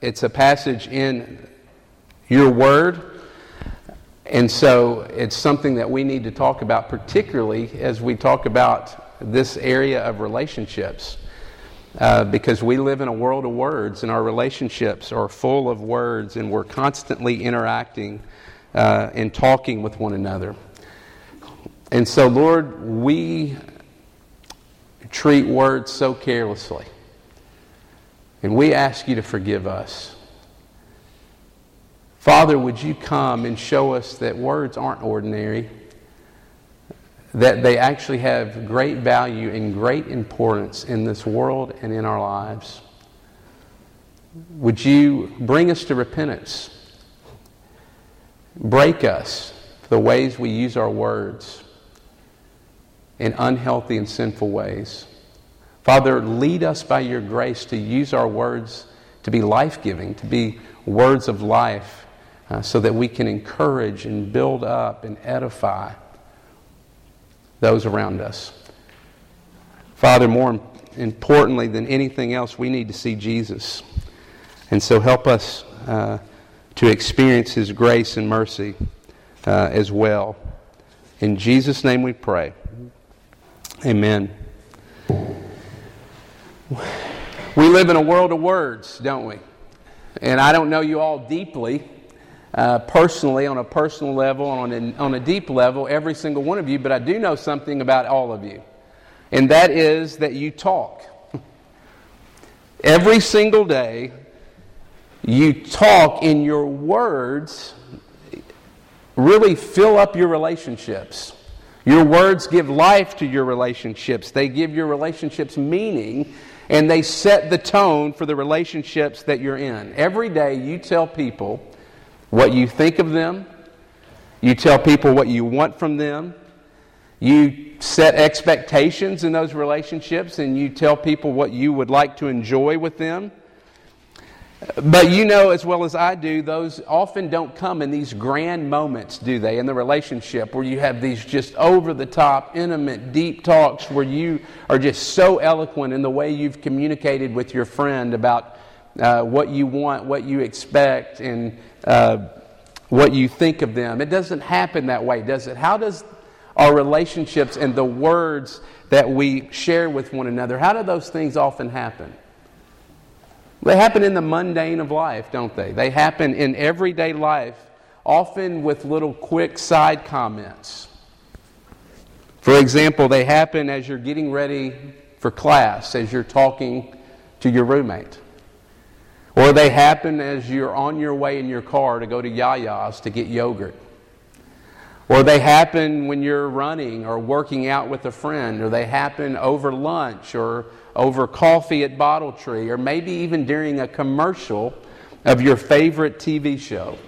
it's a passage in your word. And so it's something that we need to talk about, particularly as we talk about this area of relationships. Uh, because we live in a world of words, and our relationships are full of words, and we're constantly interacting uh, and talking with one another. And so, Lord, we treat words so carelessly. And we ask you to forgive us. Father, would you come and show us that words aren't ordinary, that they actually have great value and great importance in this world and in our lives? Would you bring us to repentance? Break us the ways we use our words in unhealthy and sinful ways. Father, lead us by your grace to use our words to be life giving, to be words of life, uh, so that we can encourage and build up and edify those around us. Father, more importantly than anything else, we need to see Jesus. And so help us uh, to experience his grace and mercy uh, as well. In Jesus' name we pray. Amen. We live in a world of words, don't we? And I don't know you all deeply, uh, personally, on a personal level, on on a deep level, every single one of you, but I do know something about all of you. And that is that you talk. Every single day, you talk in your words, really fill up your relationships. Your words give life to your relationships. They give your relationships meaning, and they set the tone for the relationships that you're in. Every day you tell people what you think of them, you tell people what you want from them, you set expectations in those relationships, and you tell people what you would like to enjoy with them. But you know as well as I do, those often don't come in these grand moments, do they, in the relationship where you have these just over the top, intimate, deep talks where you are just so eloquent in the way you've communicated with your friend about uh, what you want, what you expect, and uh, what you think of them. It doesn't happen that way, does it? How does our relationships and the words that we share with one another, how do those things often happen? They happen in the mundane of life, don't they? They happen in everyday life, often with little quick side comments. For example, they happen as you're getting ready for class, as you're talking to your roommate. Or they happen as you're on your way in your car to go to Yaya's to get yogurt. Or they happen when you're running or working out with a friend. Or they happen over lunch or over coffee at Bottle Tree, or maybe even during a commercial of your favorite TV show.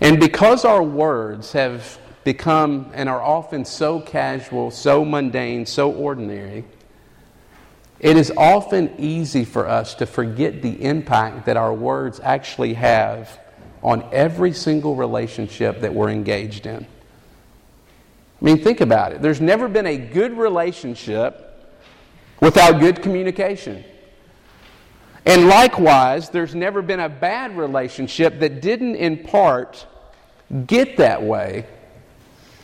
And because our words have become and are often so casual, so mundane, so ordinary, it is often easy for us to forget the impact that our words actually have on every single relationship that we're engaged in. I mean, think about it. There's never been a good relationship without good communication. And likewise, there's never been a bad relationship that didn't, in part, get that way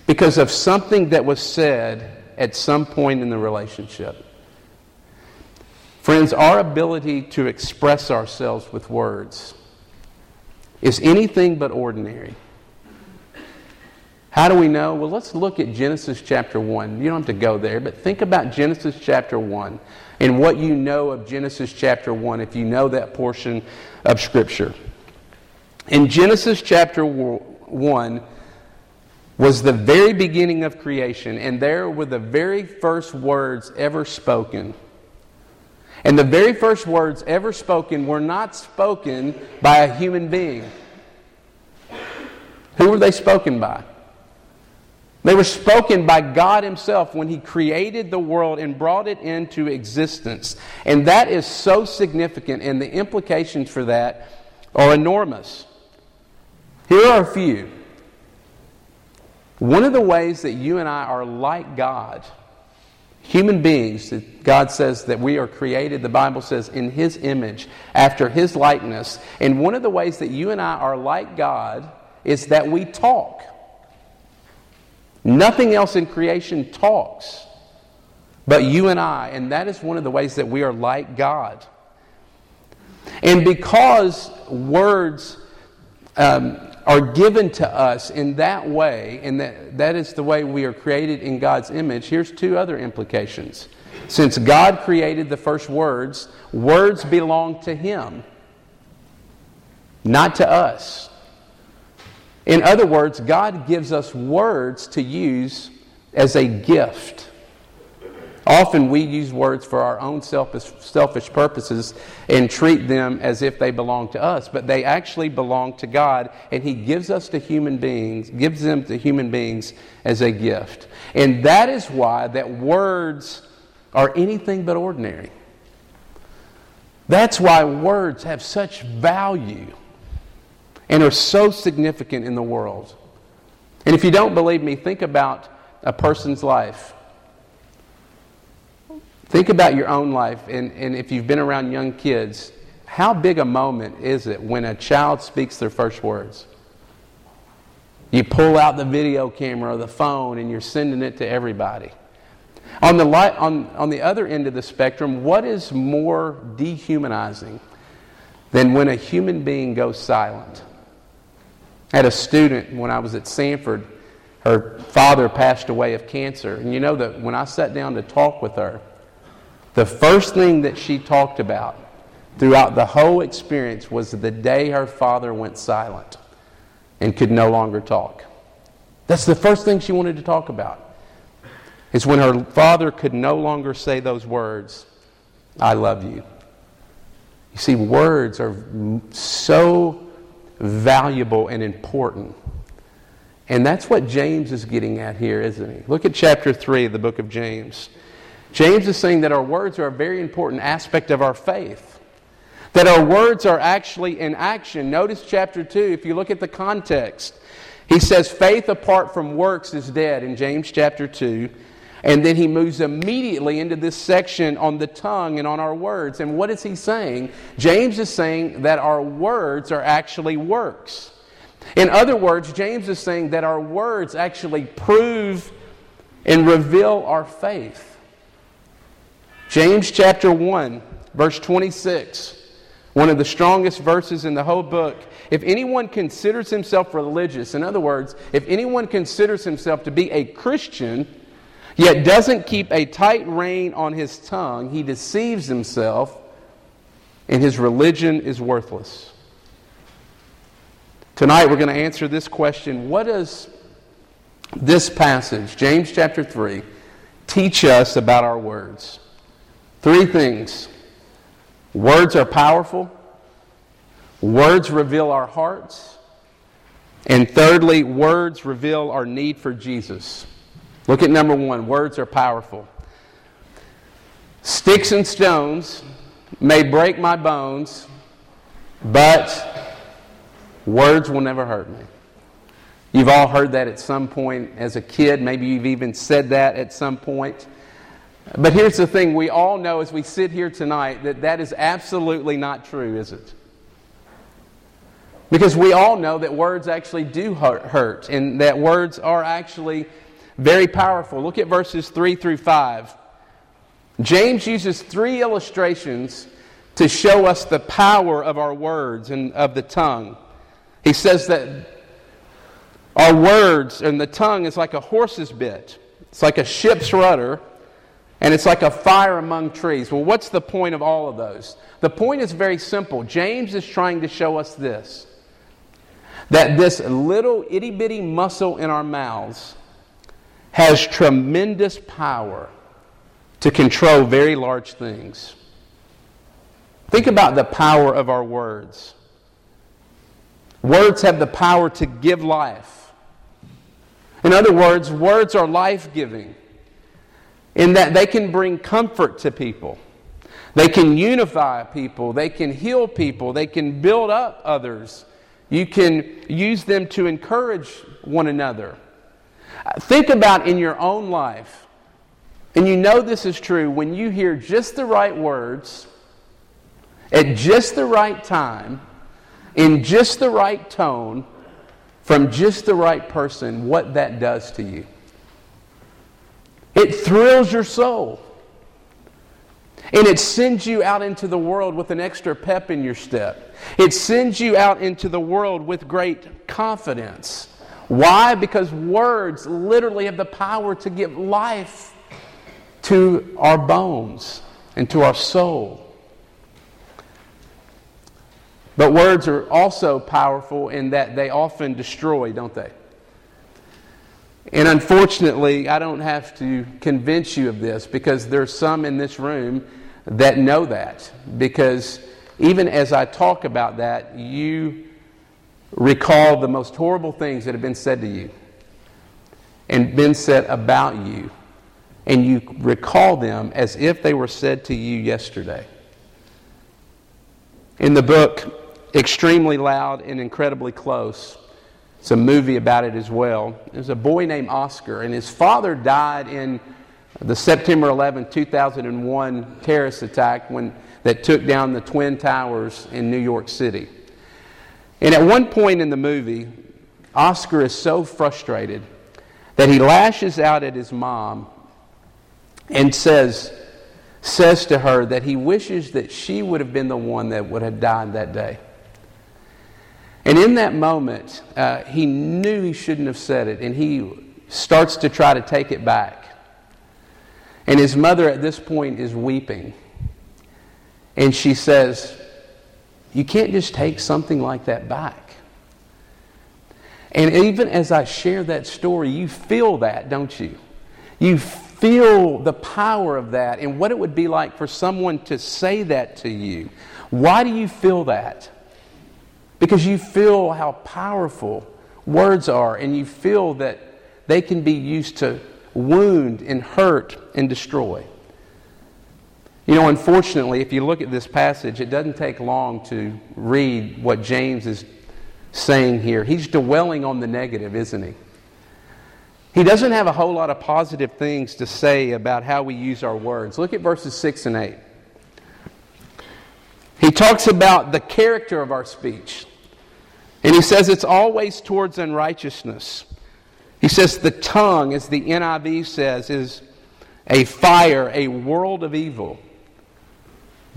because of something that was said at some point in the relationship. Friends, our ability to express ourselves with words is anything but ordinary. How do we know? Well, let's look at Genesis chapter 1. You don't have to go there, but think about Genesis chapter 1 and what you know of Genesis chapter 1 if you know that portion of Scripture. In Genesis chapter 1 was the very beginning of creation, and there were the very first words ever spoken. And the very first words ever spoken were not spoken by a human being. Who were they spoken by? They were spoken by God Himself when He created the world and brought it into existence. And that is so significant, and the implications for that are enormous. Here are a few. One of the ways that you and I are like God Human beings, that God says that we are created, the Bible says, in His image, after His likeness. And one of the ways that you and I are like God is that we talk. Nothing else in creation talks but you and I. And that is one of the ways that we are like God. And because words um, are given to us in that way, and that, that is the way we are created in God's image, here's two other implications. Since God created the first words, words belong to Him, not to us. In other words, God gives us words to use as a gift. Often we use words for our own selfish, selfish purposes and treat them as if they belong to us, but they actually belong to God, and He gives us to human beings, gives them to human beings as a gift. And that is why that words are anything but ordinary. That's why words have such value and are so significant in the world. And if you don't believe me, think about a person's life. Think about your own life, and, and if you've been around young kids, how big a moment is it when a child speaks their first words? You pull out the video camera or the phone and you're sending it to everybody. On the, light, on, on the other end of the spectrum, what is more dehumanizing than when a human being goes silent? Had a student when I was at Sanford, her father passed away of cancer. And you know that when I sat down to talk with her, the first thing that she talked about throughout the whole experience was the day her father went silent and could no longer talk. That's the first thing she wanted to talk about. Is when her father could no longer say those words, I love you. You see, words are so valuable and important. And that's what James is getting at here, isn't he? Look at chapter 3 of the book of James. James is saying that our words are a very important aspect of our faith. That our words are actually in action. Notice chapter 2, if you look at the context, he says, faith apart from works is dead in James chapter 2. And then he moves immediately into this section on the tongue and on our words. And what is he saying? James is saying that our words are actually works. In other words, James is saying that our words actually prove and reveal our faith. James chapter 1, verse 26, one of the strongest verses in the whole book. If anyone considers himself religious, in other words, if anyone considers himself to be a Christian, yet doesn't keep a tight rein on his tongue, he deceives himself, and his religion is worthless. Tonight we're going to answer this question What does this passage, James chapter 3, teach us about our words? Three things words are powerful, words reveal our hearts, and thirdly, words reveal our need for Jesus. Look at number one words are powerful. Sticks and stones may break my bones, but words will never hurt me. You've all heard that at some point as a kid. Maybe you've even said that at some point. But here's the thing we all know as we sit here tonight that that is absolutely not true, is it? Because we all know that words actually do hurt and that words are actually very powerful. Look at verses 3 through 5. James uses three illustrations to show us the power of our words and of the tongue. He says that our words and the tongue is like a horse's bit, it's like a ship's rudder and it's like a fire among trees. Well, what's the point of all of those? The point is very simple. James is trying to show us this that this little itty bitty muscle in our mouths has tremendous power to control very large things. Think about the power of our words. Words have the power to give life. In other words, words are life giving in that they can bring comfort to people. They can unify people. They can heal people. They can build up others. You can use them to encourage one another. Think about in your own life And you know this is true when you hear just the right words at just the right time, in just the right tone, from just the right person, what that does to you. It thrills your soul. And it sends you out into the world with an extra pep in your step. It sends you out into the world with great confidence. Why? Because words literally have the power to give life to our bones and to our soul. But words are also powerful in that they often destroy, don't they? And unfortunately, I don't have to convince you of this because there's some in this room that know that. Because even as I talk about that, you recall the most horrible things that have been said to you and been said about you. And you recall them as if they were said to you yesterday. In the book, Extremely Loud and Incredibly Close, it's a movie about it as well. There's a boy named Oscar, and his father died in the September 11, 2001 terrorist attack when, that took down the Twin Towers in New York City. And at one point in the movie, Oscar is so frustrated that he lashes out at his mom and says, says to her that he wishes that she would have been the one that would have died that day. And in that moment, uh, he knew he shouldn't have said it, and he starts to try to take it back. And his mother at this point is weeping. And she says, You can't just take something like that back. And even as I share that story, you feel that, don't you? You feel the power of that and what it would be like for someone to say that to you. Why do you feel that? Because you feel how powerful words are, and you feel that they can be used to wound and hurt and destroy. You know, unfortunately, if you look at this passage, it doesn't take long to read what James is saying here. He's dwelling on the negative, isn't he? He doesn't have a whole lot of positive things to say about how we use our words. Look at verses 6 and 8. He talks about the character of our speech. And he says it's always towards unrighteousness. He says the tongue, as the NIV says, is a fire, a world of evil.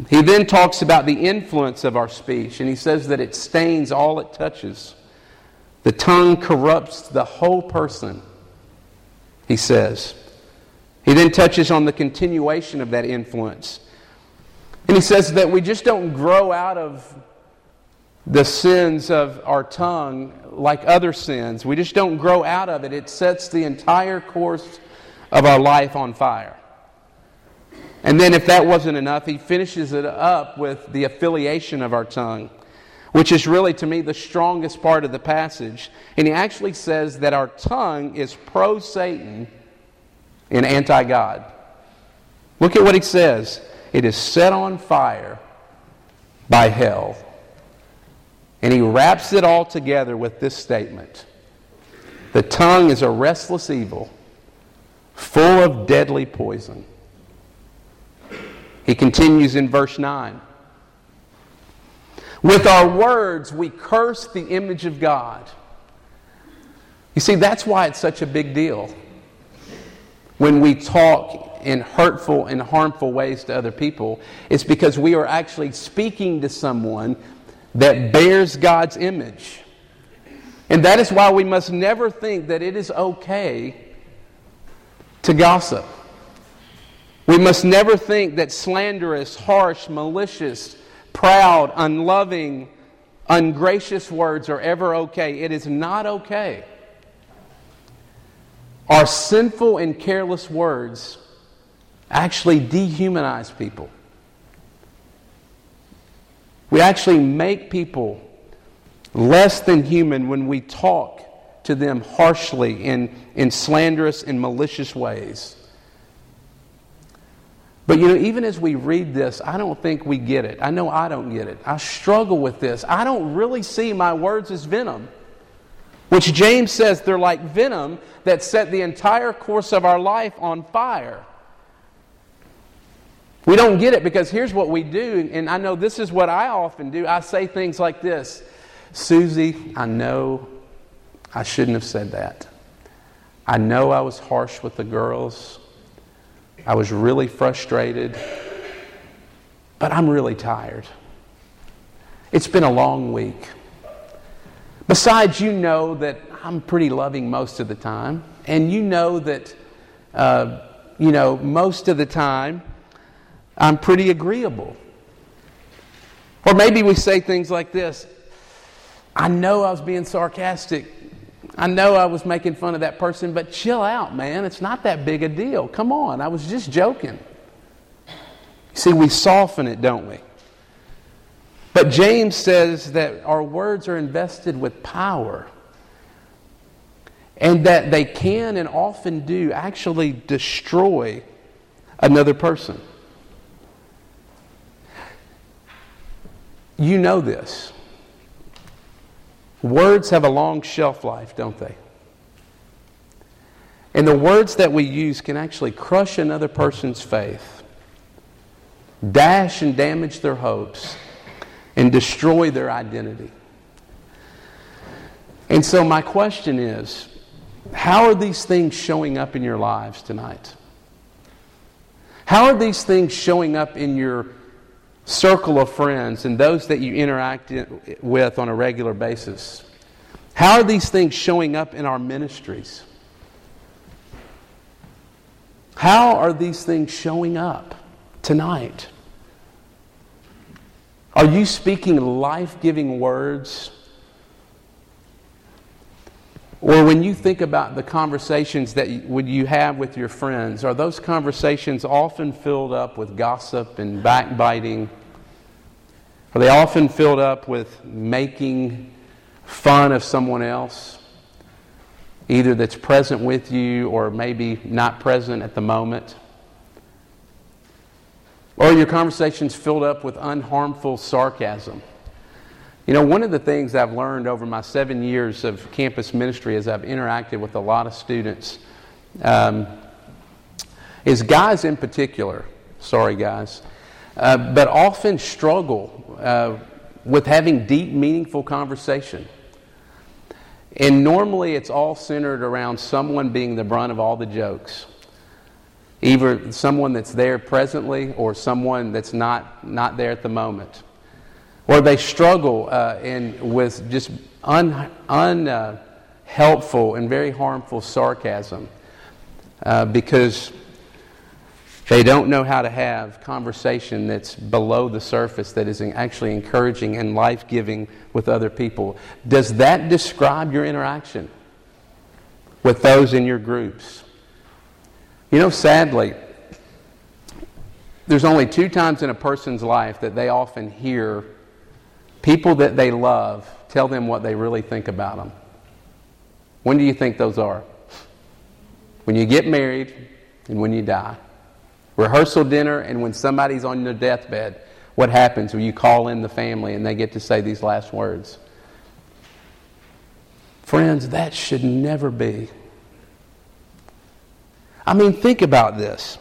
He then talks about the influence of our speech, and he says that it stains all it touches. The tongue corrupts the whole person, he says. He then touches on the continuation of that influence. And he says that we just don't grow out of the sins of our tongue like other sins. We just don't grow out of it. It sets the entire course of our life on fire. And then, if that wasn't enough, he finishes it up with the affiliation of our tongue, which is really, to me, the strongest part of the passage. And he actually says that our tongue is pro Satan and anti God. Look at what he says it is set on fire by hell. And he wraps it all together with this statement The tongue is a restless evil, full of deadly poison. He continues in verse 9. With our words, we curse the image of God. You see, that's why it's such a big deal when we talk in hurtful and harmful ways to other people. It's because we are actually speaking to someone that bears God's image. And that is why we must never think that it is okay to gossip. We must never think that slanderous, harsh, malicious, proud, unloving, ungracious words are ever okay. It is not okay. Our sinful and careless words actually dehumanize people. We actually make people less than human when we talk to them harshly in, in slanderous and malicious ways. But you know, even as we read this, I don't think we get it. I know I don't get it. I struggle with this. I don't really see my words as venom, which James says they're like venom that set the entire course of our life on fire. We don't get it because here's what we do, and I know this is what I often do. I say things like this Susie, I know I shouldn't have said that. I know I was harsh with the girls. I was really frustrated, but I'm really tired. It's been a long week. Besides, you know that I'm pretty loving most of the time, and you know that, uh, you know, most of the time I'm pretty agreeable. Or maybe we say things like this I know I was being sarcastic. I know I was making fun of that person, but chill out, man. It's not that big a deal. Come on, I was just joking. See, we soften it, don't we? But James says that our words are invested with power and that they can and often do actually destroy another person. You know this. Words have a long shelf life, don't they? And the words that we use can actually crush another person's faith, dash and damage their hopes, and destroy their identity. And so, my question is how are these things showing up in your lives tonight? How are these things showing up in your circle of friends and those that you interact with on a regular basis? How are these things showing up in our ministries? How are these things showing up tonight? Are you speaking life giving words? Or when you think about the conversations that would you have with your friends, are those conversations often filled up with gossip and backbiting? Are they often filled up with making fun of someone else, either that's present with you or maybe not present at the moment? Or your conversations filled up with unharmful sarcasm? You know, one of the things I've learned over my seven years of campus ministry as I've interacted with a lot of students um, is guys in particular, sorry guys, uh, but often struggle uh, with having deep, meaningful conversation. And normally it's all centered around someone being the brunt of all the jokes. Either someone that's there presently or someone that's not, not there at the moment or they struggle uh, in, with just unhelpful un, uh, and very harmful sarcasm uh, because they don't know how to have conversation that's below the surface that is actually encouraging and life giving with other people. Does that describe your interaction with those in your groups? You know, sadly, there's only two times in a person's life that they often hear People that they love tell them what they really think about them. When do you think those are? When you get married and when you die. Rehearsal dinner and when somebody's on their deathbed. What happens when you call in the family and they get to say these last words? Friends, that should never be. I mean, think about this.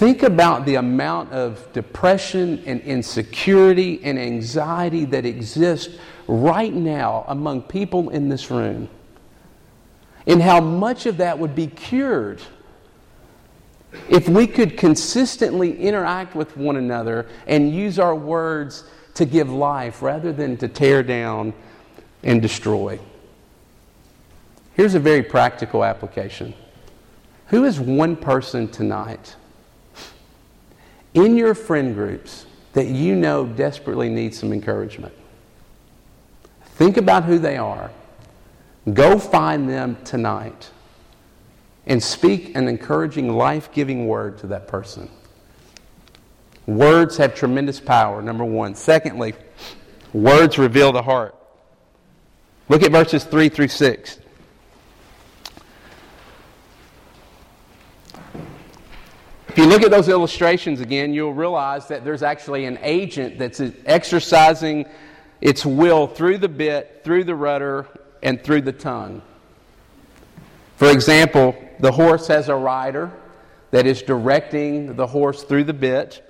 Think about the amount of depression and insecurity and anxiety that exists right now among people in this room. And how much of that would be cured if we could consistently interact with one another and use our words to give life rather than to tear down and destroy. Here's a very practical application. Who is one person tonight in your friend groups that you know desperately need some encouragement. Think about who they are. Go find them tonight and speak an encouraging, life giving word to that person. Words have tremendous power, number one. Secondly, words reveal the heart. Look at verses 3 through 6. If you look at those illustrations again, you'll realize that there's actually an agent that's exercising its will through the bit, through the rudder, and through the tongue. For example, the horse has a rider, that is directing the horse through the bit.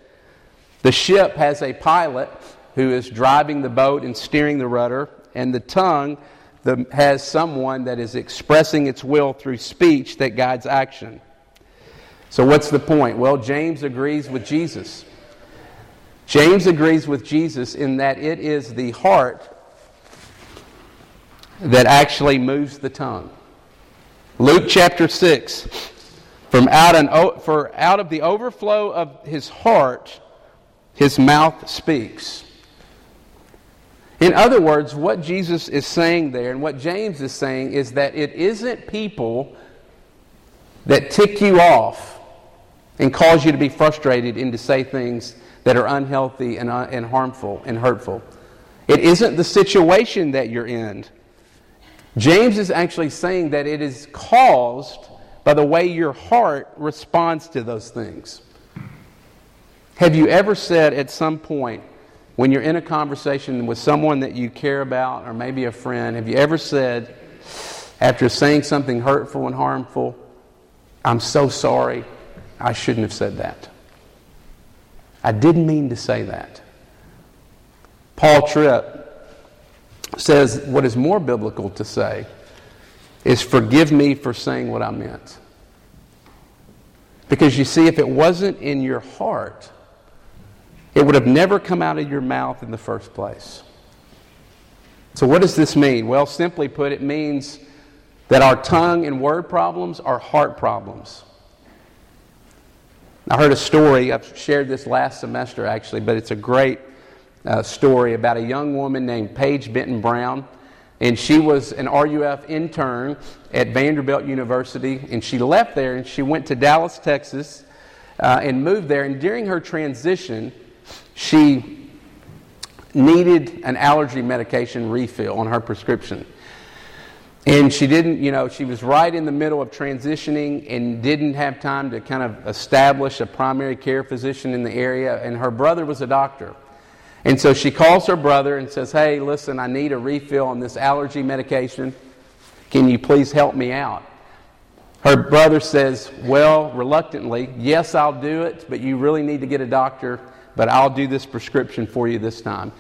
The ship has a pilot who is driving the boat and steering the rudder, and the tongue has someone that is expressing its will through speech that guides action. So, what's the point? Well, James agrees with Jesus. James agrees with Jesus in that it is the heart that actually moves the tongue. Luke chapter 6 from out, an, for out of the overflow of his heart, his mouth speaks. In other words, what Jesus is saying there and what James is saying is that it isn't people that tick you off and cause you to be frustrated and to say things that are unhealthy and, uh, and harmful and hurtful. It isn't the situation that you're in. James is actually saying that it is caused by the way your heart responds to those things. Have you ever said at some point, when you're in a conversation with someone that you care about, or maybe a friend, have you ever said, after saying something hurtful and harmful, I'm so sorry, I shouldn't have said that? I didn't mean to say that. Paul Tripp says what is more biblical to say is forgive me for saying what I meant. Because you see, if it wasn't in your heart, it would have never come out of your mouth in the first place. So, what does this mean? Well, simply put, it means that our tongue and word problems are heart problems. I heard a story, I've shared this last semester actually, but it's a great uh, story about a young woman named Paige Benton Brown. And she was an RUF intern at Vanderbilt University. And she left there and she went to Dallas, Texas, uh, and moved there. And during her transition, she needed an allergy medication refill on her prescription. And she didn't, you know, she was right in the middle of transitioning and didn't have time to kind of establish a primary care physician in the area. And her brother was a doctor. And so she calls her brother and says, Hey, listen, I need a refill on this allergy medication. Can you please help me out? Her brother says, Well, reluctantly, yes, I'll do it, but you really need to get a doctor, but I'll do this prescription for you this time.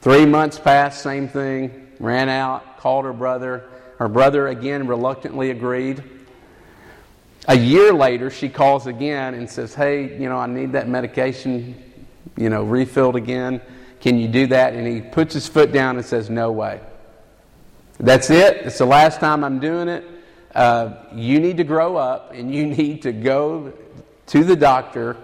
Three months passed, same thing, ran out, called her brother. Her brother again reluctantly agreed. A year later, she calls again and says, Hey, you know, I need that medication, you know, refilled again. Can you do that? And he puts his foot down and says, No way. That's it. It's the last time I'm doing it. Uh, you need to grow up and you need to go to the doctor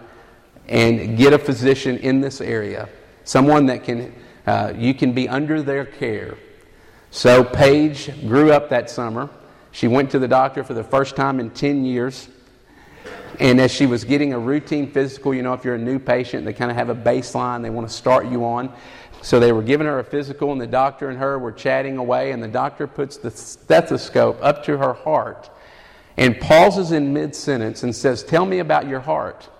and get a physician in this area, someone that can uh, you can be under their care. So Paige grew up that summer. She went to the doctor for the first time in 10 years. And as she was getting a routine physical, you know, if you're a new patient, they kind of have a baseline they want to start you on. So they were giving her a physical, and the doctor and her were chatting away, and the doctor puts the stethoscope up to her heart and pauses in mid sentence and says, Tell me about your heart.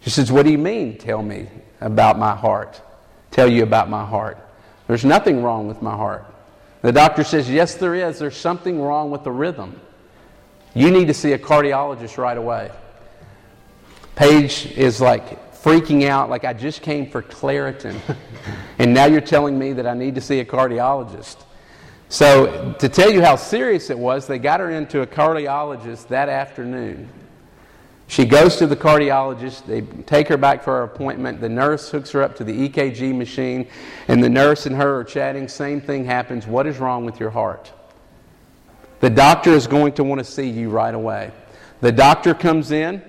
She says, What do you mean, tell me about my heart? Tell you about my heart. There's nothing wrong with my heart. The doctor says, Yes, there is. There's something wrong with the rhythm. You need to see a cardiologist right away. Paige is like freaking out, like I just came for Claritin, and now you're telling me that I need to see a cardiologist. So, to tell you how serious it was, they got her into a cardiologist that afternoon. She goes to the cardiologist. They take her back for her appointment. The nurse hooks her up to the EKG machine, and the nurse and her are chatting. Same thing happens. What is wrong with your heart? The doctor is going to want to see you right away. The doctor comes in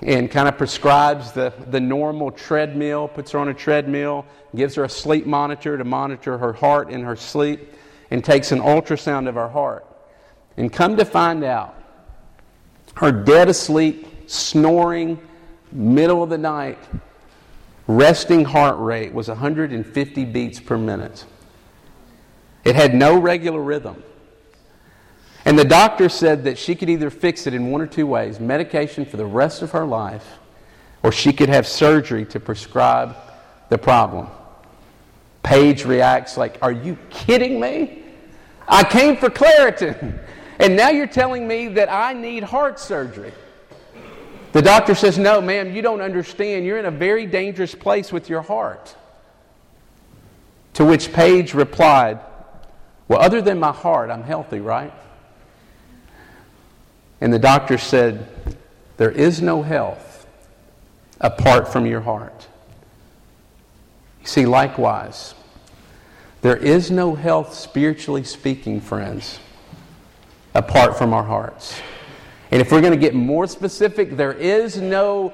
and kind of prescribes the, the normal treadmill, puts her on a treadmill, gives her a sleep monitor to monitor her heart in her sleep, and takes an ultrasound of her heart. And come to find out, her dead asleep, snoring, middle of the night, resting heart rate was 150 beats per minute. It had no regular rhythm. And the doctor said that she could either fix it in one or two ways medication for the rest of her life, or she could have surgery to prescribe the problem. Paige reacts like, Are you kidding me? I came for Claritin, and now you're telling me that I need heart surgery. The doctor says, No, ma'am, you don't understand. You're in a very dangerous place with your heart. To which Paige replied, Well, other than my heart, I'm healthy, right? And the doctor said, There is no health apart from your heart. You see, likewise, there is no health, spiritually speaking, friends, apart from our hearts. And if we're going to get more specific, there is no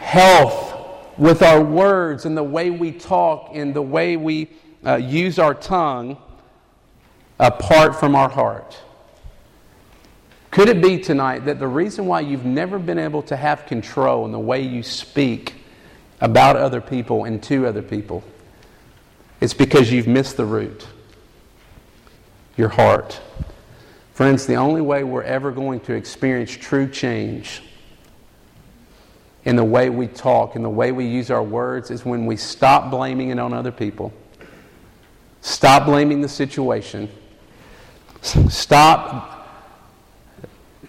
health with our words and the way we talk and the way we uh, use our tongue apart from our heart. Could it be tonight that the reason why you've never been able to have control in the way you speak about other people and to other people is because you've missed the root? Your heart. Friends, the only way we're ever going to experience true change in the way we talk, in the way we use our words, is when we stop blaming it on other people, stop blaming the situation, stop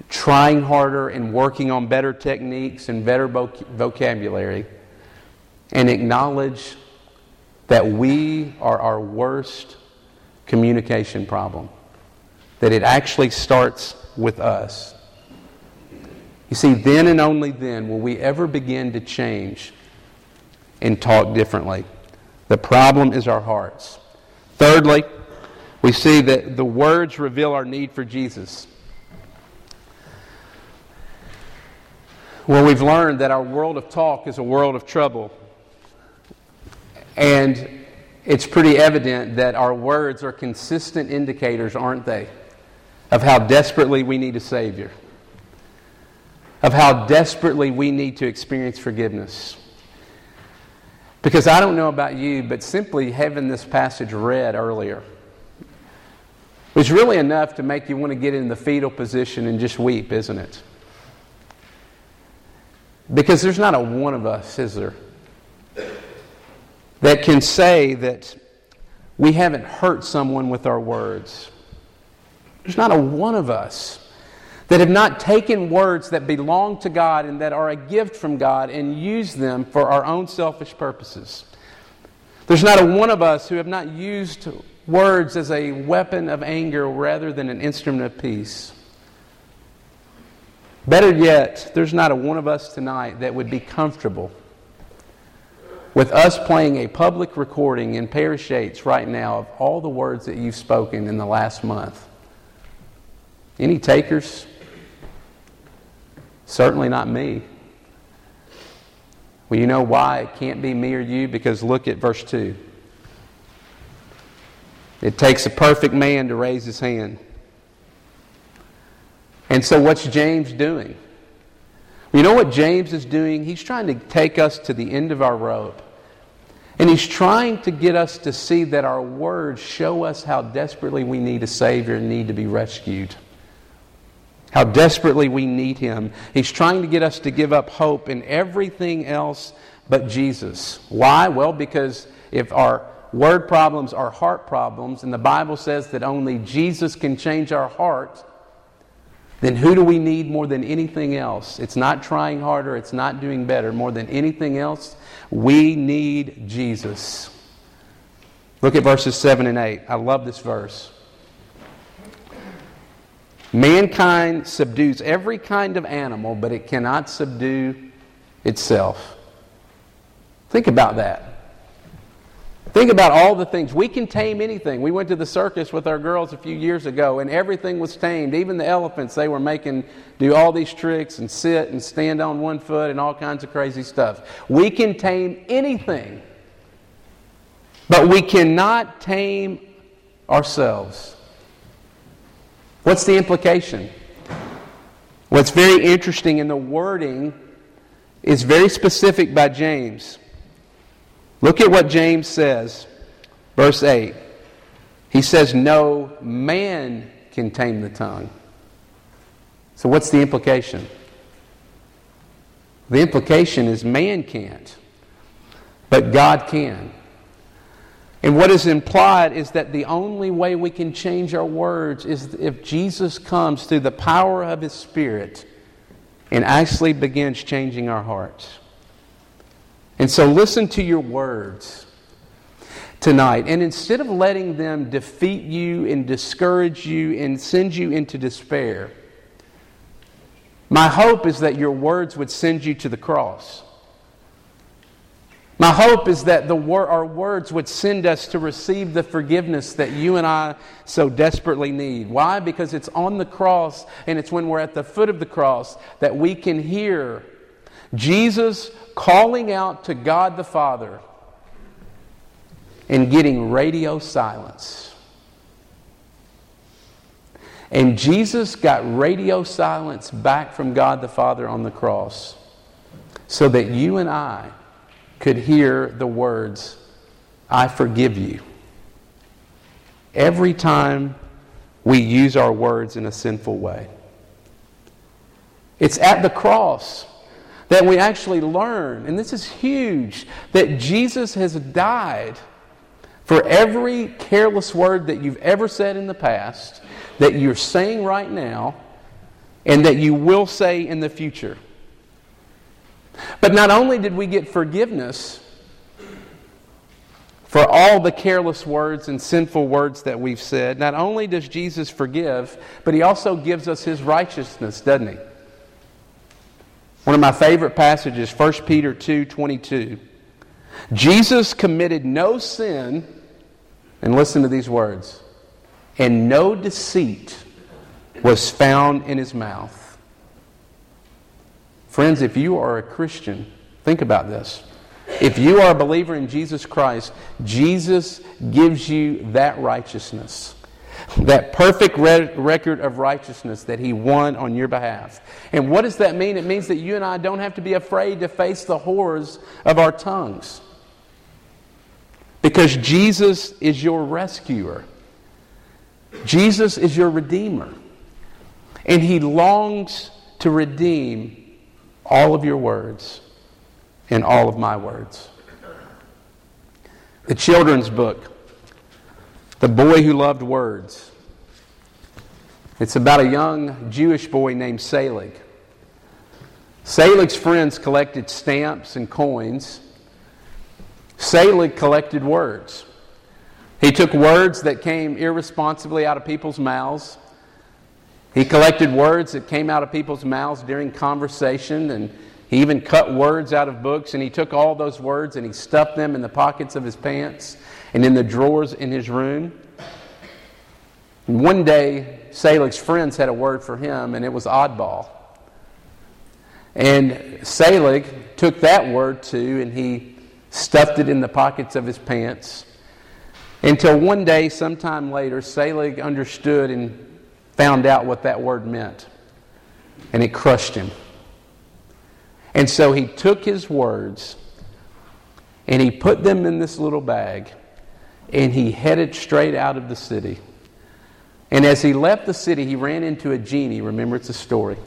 trying harder and working on better techniques and better vocabulary, and acknowledge that we are our worst communication problem that it actually starts with us. You see, then and only then will we ever begin to change and talk differently. The problem is our hearts. Thirdly, we see that the words reveal our need for Jesus. Well, we've learned that our world of talk is a world of trouble. And it's pretty evident that our words are consistent indicators, aren't they? Of how desperately we need a Savior, of how desperately we need to experience forgiveness. Because I don't know about you, but simply having this passage read earlier was really enough to make you want to get in the fetal position and just weep, isn't it? Because there's not a one of us, is there, that can say that we haven't hurt someone with our words. There's not a one of us that have not taken words that belong to God and that are a gift from God and used them for our own selfish purposes. There's not a one of us who have not used words as a weapon of anger rather than an instrument of peace. Better yet, there's not a one of us tonight that would be comfortable with us playing a public recording in Parish right now of all the words that you've spoken in the last month. Any takers? Certainly not me. Well, you know why it can't be me or you? Because look at verse 2. It takes a perfect man to raise his hand. And so, what's James doing? You know what James is doing? He's trying to take us to the end of our rope. And he's trying to get us to see that our words show us how desperately we need a Savior and need to be rescued how desperately we need Him. He's trying to get us to give up hope in everything else but Jesus. Why? Well, because if our word problems are heart problems, and the Bible says that only Jesus can change our heart, then who do we need more than anything else? It's not trying harder, it's not doing better. More than anything else, we need Jesus. Look at verses 7 and 8. I love this verse. Mankind subdues every kind of animal, but it cannot subdue itself. Think about that. Think about all the things. We can tame anything. We went to the circus with our girls a few years ago, and everything was tamed. Even the elephants, they were making do all these tricks and sit and stand on one foot and all kinds of crazy stuff. We can tame anything, but we cannot tame ourselves. What's the implication? What's very interesting in the wording is very specific by James. Look at what James says, verse 8. He says, No man can tame the tongue. So, what's the implication? The implication is man can't, but God can. And what is implied is that the only way we can change our words is if Jesus comes through the power of His Spirit and actually begins changing our hearts. And so listen to your words tonight. And instead of letting them defeat you and discourage you and send you into despair, my hope is that your words would send you to the cross. My hope is that wor- our words would send us to receive the forgiveness that you and I so desperately need. Why? Because it's on the cross, and it's when we're at the foot of the cross that we can hear Jesus calling out to God the Father and getting radio silence. And Jesus got radio silence back from God the Father on the cross so that you and I could hear the words, I forgive you. Every time we use our words in a sinful way. It's at the cross that we actually learn, and this is huge, that Jesus has died for every careless word that you've ever said in the past, that you're saying right now, and that you will say in the future. But not only did we get forgiveness for all the careless words and sinful words that we've said, not only does Jesus forgive, but he also gives us his righteousness, doesn't he? One of my favorite passages, 1 Peter 2 22. Jesus committed no sin, and listen to these words, and no deceit was found in his mouth. Friends, if you are a Christian, think about this. If you are a believer in Jesus Christ, Jesus gives you that righteousness, that perfect re- record of righteousness that He won on your behalf. And what does that mean? It means that you and I don't have to be afraid to face the horrors of our tongues. Because Jesus is your rescuer, Jesus is your redeemer. And He longs to redeem all of your words and all of my words. The children's book, The Boy Who Loved Words. It's about a young Jewish boy named Selig. Selig's friends collected stamps and coins. Selig collected words. He took words that came irresponsibly out of people's mouths he collected words that came out of people's mouths during conversation, and he even cut words out of books, and he took all those words and he stuffed them in the pockets of his pants and in the drawers in his room. And one day, Selig's friends had a word for him, and it was oddball. And Selig took that word too, and he stuffed it in the pockets of his pants. Until one day, sometime later, Selig understood and found out what that word meant. And it crushed him. And so he took his words and he put them in this little bag and he headed straight out of the city. And as he left the city, he ran into a genie. Remember, it's a story.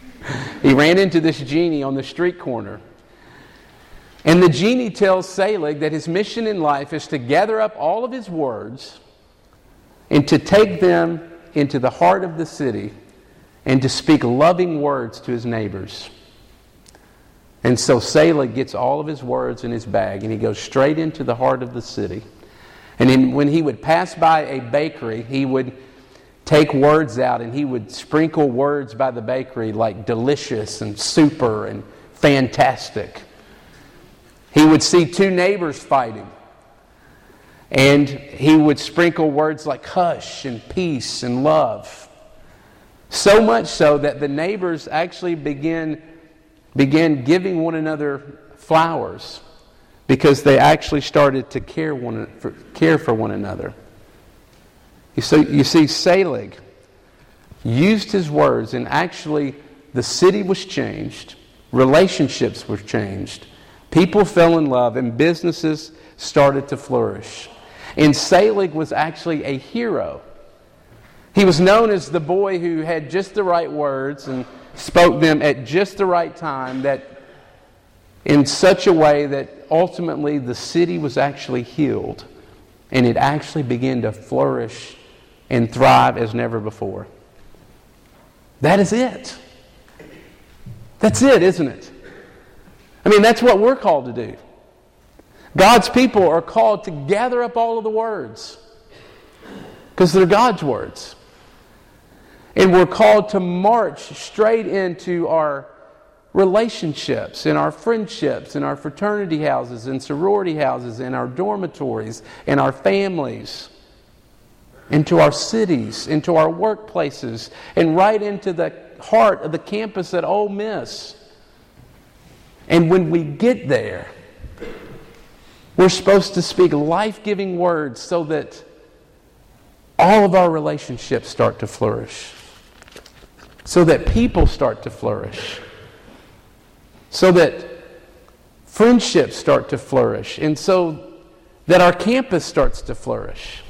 he ran into this genie on the street corner. And the genie tells Selig that his mission in life is to gather up all of his words and to take them into the heart of the city and to speak loving words to his neighbors. And so Selig gets all of his words in his bag and he goes straight into the heart of the city. And then when he would pass by a bakery, he would take words out and he would sprinkle words by the bakery like delicious and super and fantastic. He would see two neighbors fighting and he would sprinkle words like hush and peace and love. So much so that the neighbors actually began, began giving one another flowers because they actually started to care, one, for, care for one another. You see, you see, Selig used his words, and actually the city was changed, relationships were changed, people fell in love, and businesses started to flourish. And Selig was actually a hero. He was known as the boy who had just the right words and spoke them at just the right time, that in such a way that ultimately the city was actually healed and it actually began to flourish and thrive as never before. That is it. That's it, isn't it? I mean, that's what we're called to do. God's people are called to gather up all of the words because they're God's words. And we're called to march straight into our relationships, in our friendships, in our fraternity houses, in sorority houses, in our dormitories, in our families, into our cities, into our workplaces, and right into the heart of the campus at Ole Miss. And when we get there, we're supposed to speak life giving words so that all of our relationships start to flourish, so that people start to flourish, so that friendships start to flourish, and so that our campus starts to flourish.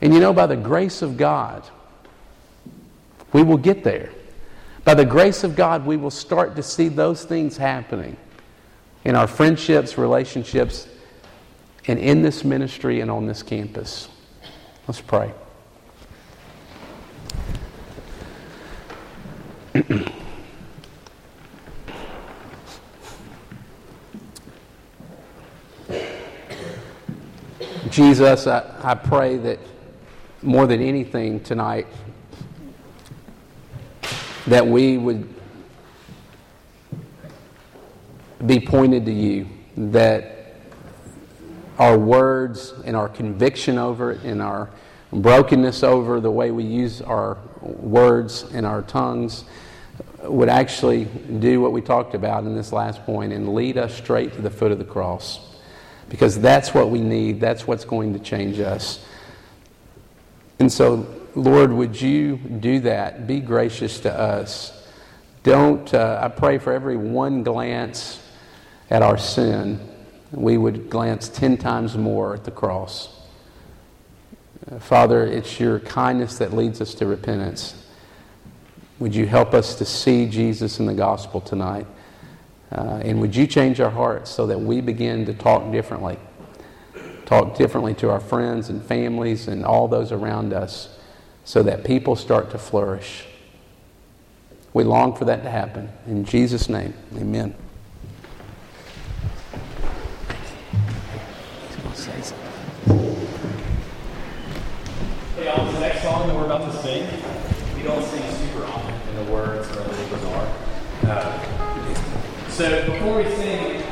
And you know, by the grace of God, we will get there. By the grace of God, we will start to see those things happening in our friendships, relationships, and in this ministry and on this campus. Let's pray. Jesus, I, I pray that more than anything tonight, that we would be pointed to you, that our words and our conviction over it and our brokenness over the way we use our words and our tongues would actually do what we talked about in this last point and lead us straight to the foot of the cross. Because that's what we need, that's what's going to change us. And so, Lord, would you do that? Be gracious to us. Don't, uh, I pray for every one glance at our sin, we would glance 10 times more at the cross. Father, it's your kindness that leads us to repentance. Would you help us to see Jesus in the gospel tonight? Uh, and would you change our hearts so that we begin to talk differently? Talk differently to our friends and families and all those around us so that people start to flourish. We long for that to happen. In Jesus' name, amen. So before we sing,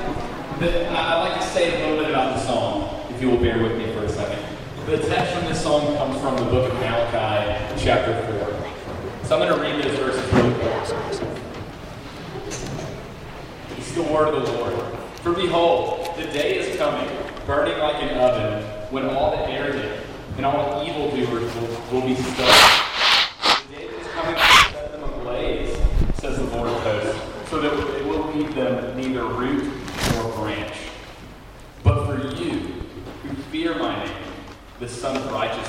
I- I'd like to say a little bit about the song, if you will bear with me for a second. The text from this song comes from the book of Malachi, chapter 4. So I'm going to read those verses really quick. It's the word of the Lord. For behold, the day is coming, burning like an oven, when all the arrogant and all evildoers will, will be stubborn. The day is coming to set them ablaze, says the Lord of hosts, so that it will leave them neither root nor branch. But for you, who fear my name, the Son of Righteousness,